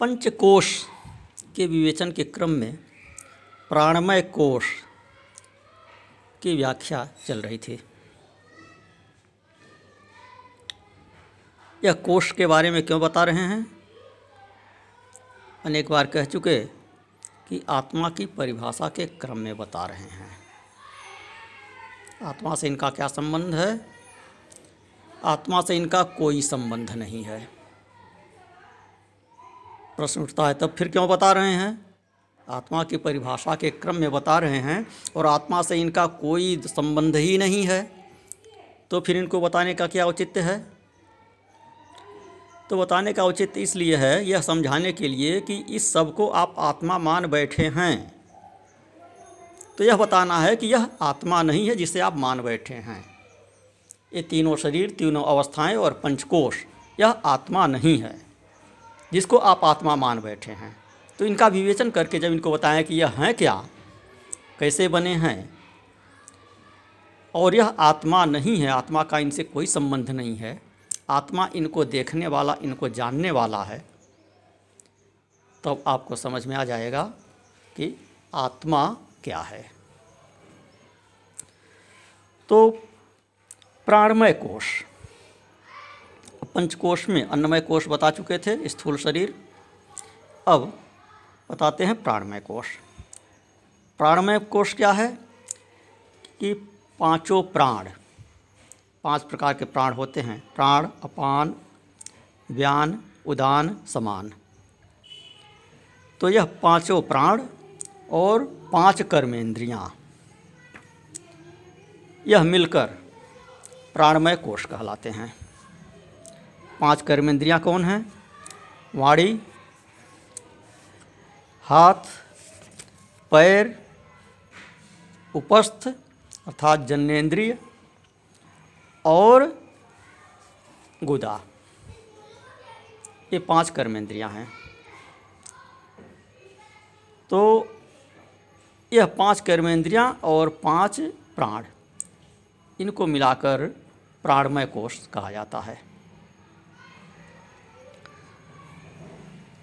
पंचकोश के विवेचन के क्रम में प्राणमय कोश की व्याख्या चल रही थी। यह कोश के बारे में क्यों बता रहे हैं? अनेक बार कह चुके कि आत्मा की परिभाषा के क्रम में बता रहे हैं। आत्मा से इनका क्या संबंध है? आत्मा से इनका कोई संबंध नहीं है। प्रश्न उठता है, तब फिर क्यों बता रहे हैं? आत्मा की परिभाषा के क्रम में बता रहे हैं और आत्मा से इनका कोई संबंध ही नहीं है। तो फिर इनको बताने का क्या औचित्य है? तो बताने का औचित्य इसलिए है, यह समझाने के लिए कि इस सबको आप आत्मा मान बैठे हैं। तो यह बताना है कि यह आत्मा नहीं है जिसे आप मान बैठे हैं। ये तीनों शरीर, तीनों अवस्थाएँ और पंचकोश, यह आत्मा नहीं है। जिसको आप आत्मा मान बैठे हैं। तो इनका विवेचन करके जब इनको बताएँ कि यह हैं क्या, कैसे बने हैं, और यह आत्मा नहीं है, आत्मा का इनसे कोई संबंध नहीं है, आत्मा इनको देखने वाला, इनको जानने वाला है, तब तो आपको समझ में आ जाएगा कि आत्मा क्या है। तो प्राणमय कोश पंचकोश में अन्नमय कोश बता चुके थे, स्थूल शरीर। अब बताते हैं प्राणमय कोश। प्राणमय कोश क्या है? कि पाँचों प्राण, पाँच प्रकार के प्राण होते हैं। प्राण, अपान, व्यान, उदान, समान। तो यह पाँचों प्राण और पाँच कर्मेंद्रियाँ, यह मिलकर प्राणमय कोश कहलाते हैं। पाँच कर्मेंद्रियाँ कौन हैं? वाणी, हाथ, पैर, उपस्थ, अर्थात जन्नेन्द्रिय और गुदा। ये पाँच कर्मेंद्रियाँ हैं। तो यह पाँच कर्मेंद्रियाँ और पाँच प्राण, इनको मिलाकर प्राणमय कोष कहा जाता है।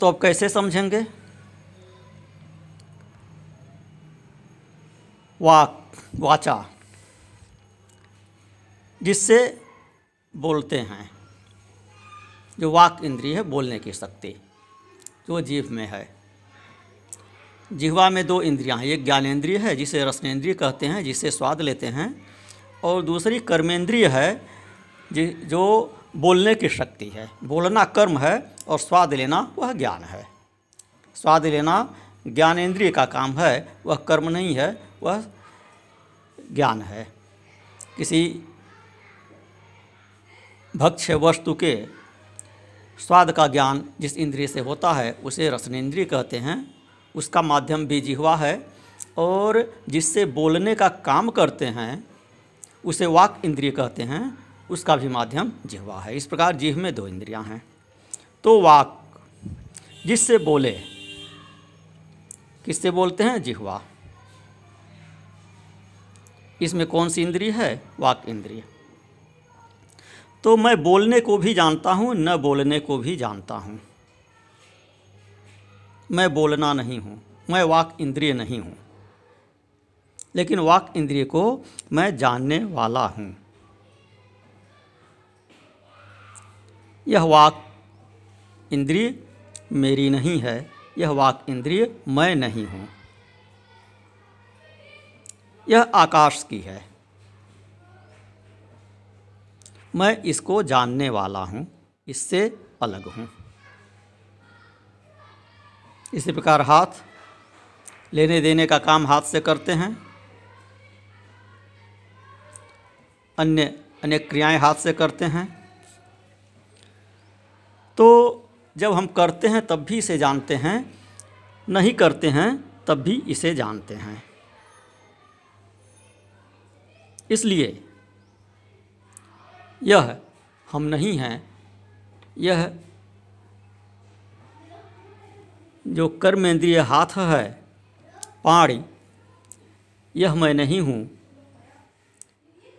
तो अब कैसे समझेंगे? वाक, वाचा, जिससे बोलते हैं। जो वाक इंद्रिय है, बोलने की शक्ति, जो जीव में है। जिहवा में दो इंद्रियाँ हैं, एक ज्ञानेंद्रिय है, जिसे रसनेन्द्रिय कहते हैं, जिसे स्वाद लेते हैं, और दूसरी कर्मेंद्रिय है जो बोलने की शक्ति है। बोलना कर्म है और स्वाद लेना वह ज्ञान है। स्वाद लेना ज्ञानेन्द्रिय का काम है, वह कर्म नहीं है, वह ज्ञान है। किसी भक्ष्य वस्तु के स्वाद का ज्ञान जिस इंद्रिय से होता है, उसे रसनेन्द्रिय कहते हैं। उसका माध्यम भी जिहवा है और जिससे बोलने का काम करते हैं, उसे वाक इंद्रिय कहते हैं, उसका भी माध्यम जिहवा है। इस प्रकार जिह में दो इंद्रियाँ हैं। तो वाक, जिससे बोले, किससे बोलते हैं? जिहवा। इसमें कौन सी इंद्रिय है? वाक इंद्रिय। तो मैं बोलने को भी जानता हूँ, न बोलने को भी जानता हूँ। मैं बोलना नहीं हूँ, मैं वाक इंद्रिय नहीं हूँ। लेकिन वाक इंद्रिय को मैं जानने वाला हूँ। यह वाक इंद्रिय मेरी नहीं है, यह वाक इंद्रिय मैं नहीं हूँ। यह आकाश की है। मैं इसको जानने वाला हूँ, इससे अलग हूँ। इसी प्रकार हाथ, लेने देने का काम हाथ से करते हैं। अन्य, अनेक क्रियाएँ हाथ से करते हैं। तो जब हम करते हैं तब भी इसे जानते हैं, नहीं करते हैं तब भी इसे जानते हैं। इसलिए यह हम नहीं हैं, यह जो कर्मेंद्रिय हाथ है पाड़ी यह मैं नहीं हूँ।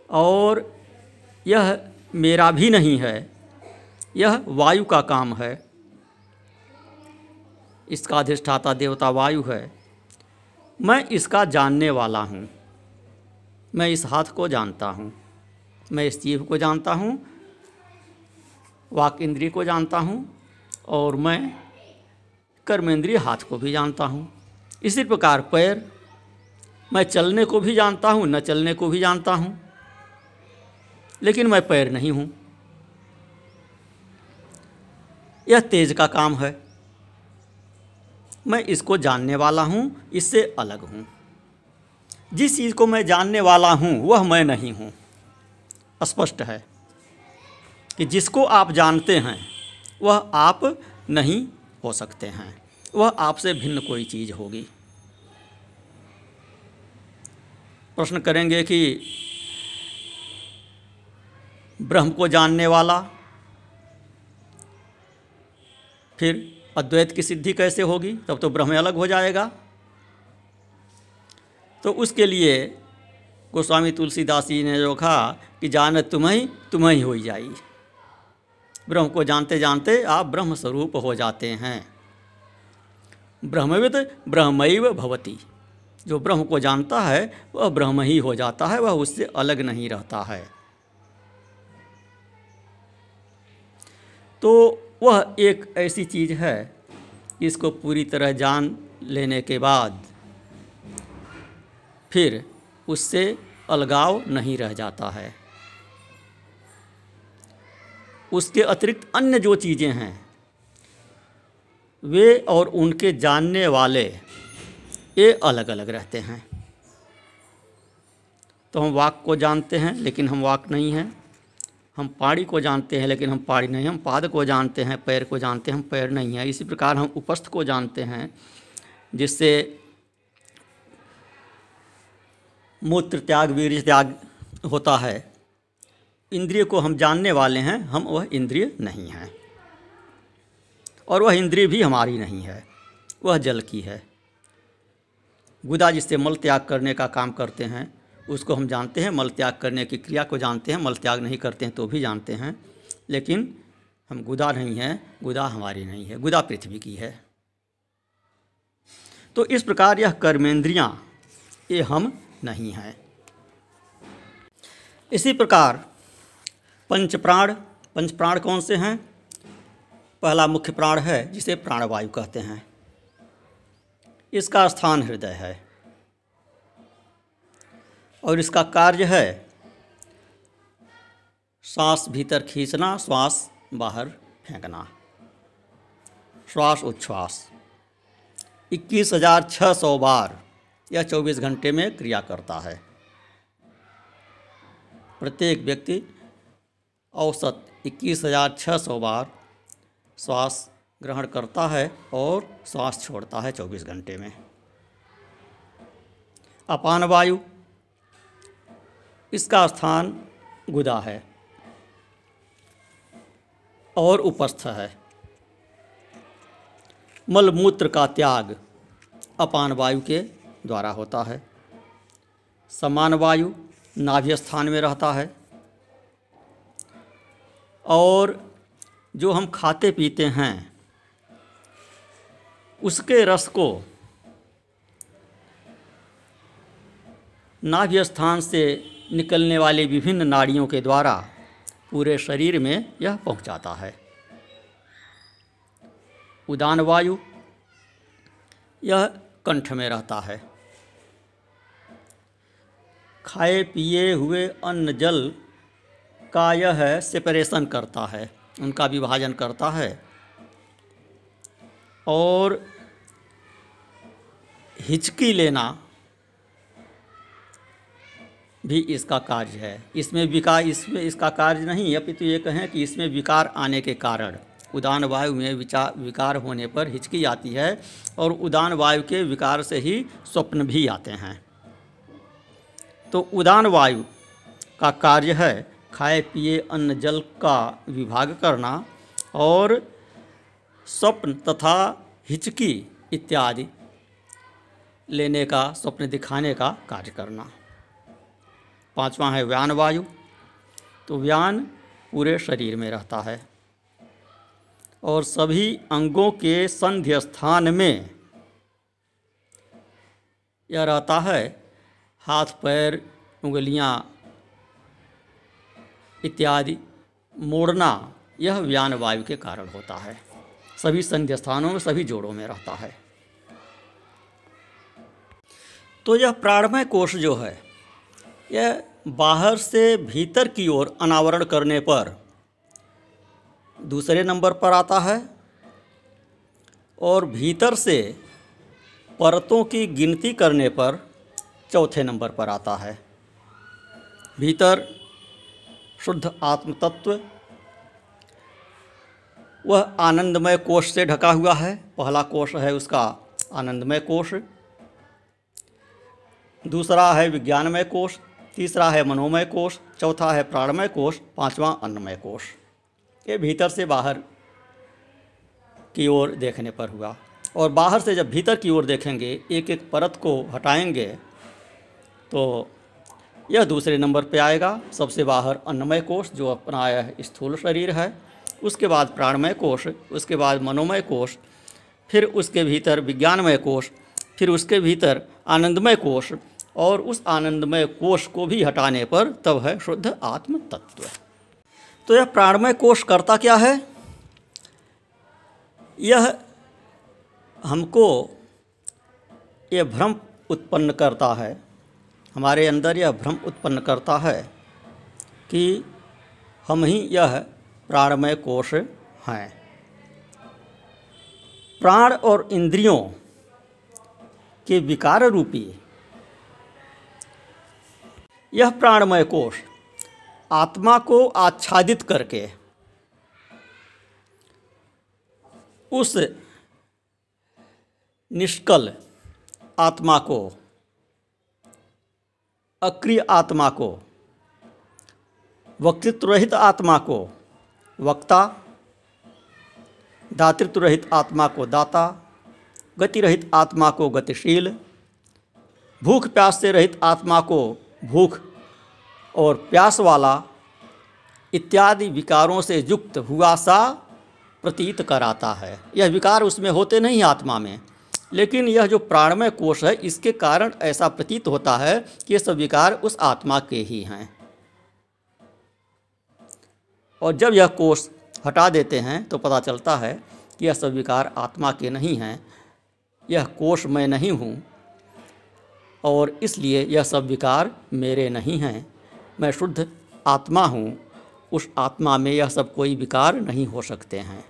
और यह मेरा भी नहीं है, यह वायु का काम है। इसका अधिष्ठाता देवता वायु है। मैं इसका जानने वाला हूँ। मैं इस हाथ को जानता हूँ। मैं इस जीव को जानता हूँ। वाक इंद्रिय को जानता हूँ। और मैं कर्मेंद्रिय हाथ को भी जानता हूँ। इसी प्रकार पैर, मैं चलने को भी जानता हूँ, न चलने को भी जानता हूँ। लेकिन मैं पैर नहीं हूँ। यह तेज का काम है। मैं इसको जानने वाला हूँ, इससे अलग हूँ। जिस चीज़ को मैं जानने वाला हूँ, वह मैं नहीं हूँ। स्पष्ट है कि जिसको आप जानते हैं, वह आप नहीं हो सकते हैं। वह आपसे भिन्न कोई चीज़ होगी। प्रश्न करेंगे कि ब्रह्म को जानने वाला, फिर अद्वैत की सिद्धि कैसे होगी? तब तो ब्रह्म अलग हो जाएगा। तो उसके लिए गोस्वामी तुलसीदास जी ने जो कहा कि जान तुम्हें तुम्हें हो जाई। ब्रह्म को जानते जानते आप ब्रह्म स्वरूप हो जाते हैं। ब्रह्मविद ब्रह्मैव भवती। जो ब्रह्म को जानता है, वह ब्रह्म ही हो जाता है, वह उससे अलग नहीं रहता है। तो वह एक ऐसी चीज़ है इसको पूरी तरह जान लेने के बाद फिर उससे अलगाव नहीं रह जाता है। उसके अतिरिक्त अन्य जो चीज़ें हैं, वे और उनके जानने वाले ये अलग अलग रहते हैं। तो हम वाक को जानते हैं, लेकिन हम वाक नहीं हैं। हम पाड़ी को जानते हैं, लेकिन हम पाड़ी नहीं, हम पाद को जानते हैं, पैर को जानते हैं, हम पैर नहीं हैं। इसी प्रकार हम उपस्थ को जानते हैं, जिससे मूत्र त्याग वीर त्याग होता है। इंद्रिय को हम जानने वाले हैं, हम वह इंद्रिय नहीं हैं। और वह इंद्रिय भी हमारी नहीं है, वह जल की है। गुदा जिससे मल त्याग करने का काम करते हैं उसको हम जानते हैं, मल त्याग करने की क्रिया को जानते हैं, मल त्याग नहीं करते हैं तो भी जानते हैं। लेकिन हम गुदा नहीं हैं, गुदा हमारी नहीं है, गुदा पृथ्वी की है। तो इस प्रकार यह कर्मेंद्रियाँ, ये हम नहीं हैं। इसी प्रकार पंच प्राण पंच प्राण कौन से हैं? पहला मुख्य प्राण है, जिसे प्राणवायु कहते हैं। इसका स्थान हृदय है। और इसका कार्य है श्वास भीतर खींचना, श्वास बाहर फेंकना। श्वास उच्छ्वास। इक्कीस हज़ार छः सौ बार यह चौबीस घंटे में क्रिया करता है। प्रत्येक व्यक्ति औसत इक्कीस हज़ार छः सौ बार श्वास ग्रहण करता है और श्वास छोड़ता है चौबीस घंटे में। अपान वायु। इसका स्थान गुदा है और उपस्थ है। मलमूत्र का त्याग अपान वायु के द्वारा होता है। समान वायु नाभ्य स्थान में रहता है। और जो हम खाते पीते हैं, उसके रस को नाभ्य स्थान से निकलने वाले विभिन्न नाड़ियों के द्वारा पूरे शरीर में यह पहुंचाता है। उदान वायु यह कंठ में रहता है। खाए पिए हुए अन्न जल का यह सेपरेशन करता है, उनका विभाजन करता है। और हिचकी लेना भी इसका कार्य है। इसमें विकार, इसमें इसका कार्य नहीं, अपितु ये कहें कि इसमें विकार आने के कारण, उदान वायु में विचार विकार होने पर हिचकी आती है और उदान वायु के विकार से ही स्वप्न भी आते हैं। तो उदान वायु का कार्य है खाए, पिए, अन्न, जल का विभाग करना और स्वप्न तथा हिचकी इत्यादि लेने का, स्वप्न दिखाने का कार्य करना। पांचवा है व्यान वायु। तो व्यान पूरे शरीर में रहता है। और सभी अंगों के संध्य स्थान में यह रहता है। हाथ, पैर, उंगलियाँ इत्यादि मोड़ना यह व्यान वायु के कारण होता है। सभी संध्य स्थानों में, सभी जोड़ों में रहता है। तो यह प्राणमय कोष जो है यह बाहर से भीतर की ओर अनावरण करने पर दूसरे नंबर पर आता है और भीतर से परतों की गिनती करने पर चौथे नंबर पर आता है। भीतर शुद्ध आत्म तत्व वह आनंदमय कोष से ढका हुआ है। पहला कोष है उसका आनंदमय कोष। दूसरा है विज्ञानमय कोष। तीसरा है मनोमय कोष, चौथा है प्राणमय कोष, पांचवा अन्नमय कोष। ये भीतर से बाहर की ओर देखने पर हुआ। और बाहर से जब भीतर की ओर देखेंगे एक एक परत को हटाएँगे तो यह दूसरे नंबर पे आएगा। सबसे बाहर अन्नमय कोष, जो अपना यह स्थूल शरीर है। उसके बाद प्राणमय कोष, उसके बाद मनोमय कोष, फिर उसके भीतर विज्ञानमय कोष, फिर उसके भीतर आनंदमय कोष और उस आनंदमय कोष को भी हटाने पर तब है शुद्ध आत्म तत्व तो यह प्राणमय कोष करता क्या है? यह हमको यह भ्रम उत्पन्न करता है। हमारे अंदर यह भ्रम उत्पन्न करता है कि हम ही यह प्राणमय कोष हैं। प्राण और इंद्रियों के विकार रूपी यह प्राणमय कोष आत्मा को आच्छादित करके उस निष्कल आत्मा को, अक्रिय आत्मा को वक्तृत्व रहित आत्मा को वक्ता दातृत्व रहित आत्मा को दाता गति रहित आत्मा को गतिशील, भूख प्यास से रहित आत्मा को भूख और प्यास वाला इत्यादि विकारों से युक्त हुआ सा प्रतीत कराता है। यह विकार उसमें होते नहीं आत्मा में, लेकिन यह जो प्राणमय कोष है, इसके कारण ऐसा प्रतीत होता है कि ये सब विकार उस आत्मा के ही हैं। और जब यह कोष हटा देते हैं तो पता चलता है कि यह सब विकार आत्मा के नहीं हैं। यह कोष मैं नहीं हूँ और इसलिए यह सब विकार मेरे नहीं हैं। मैं शुद्ध आत्मा हूँ। उस आत्मा में यह सब कोई विकार नहीं हो सकते हैं।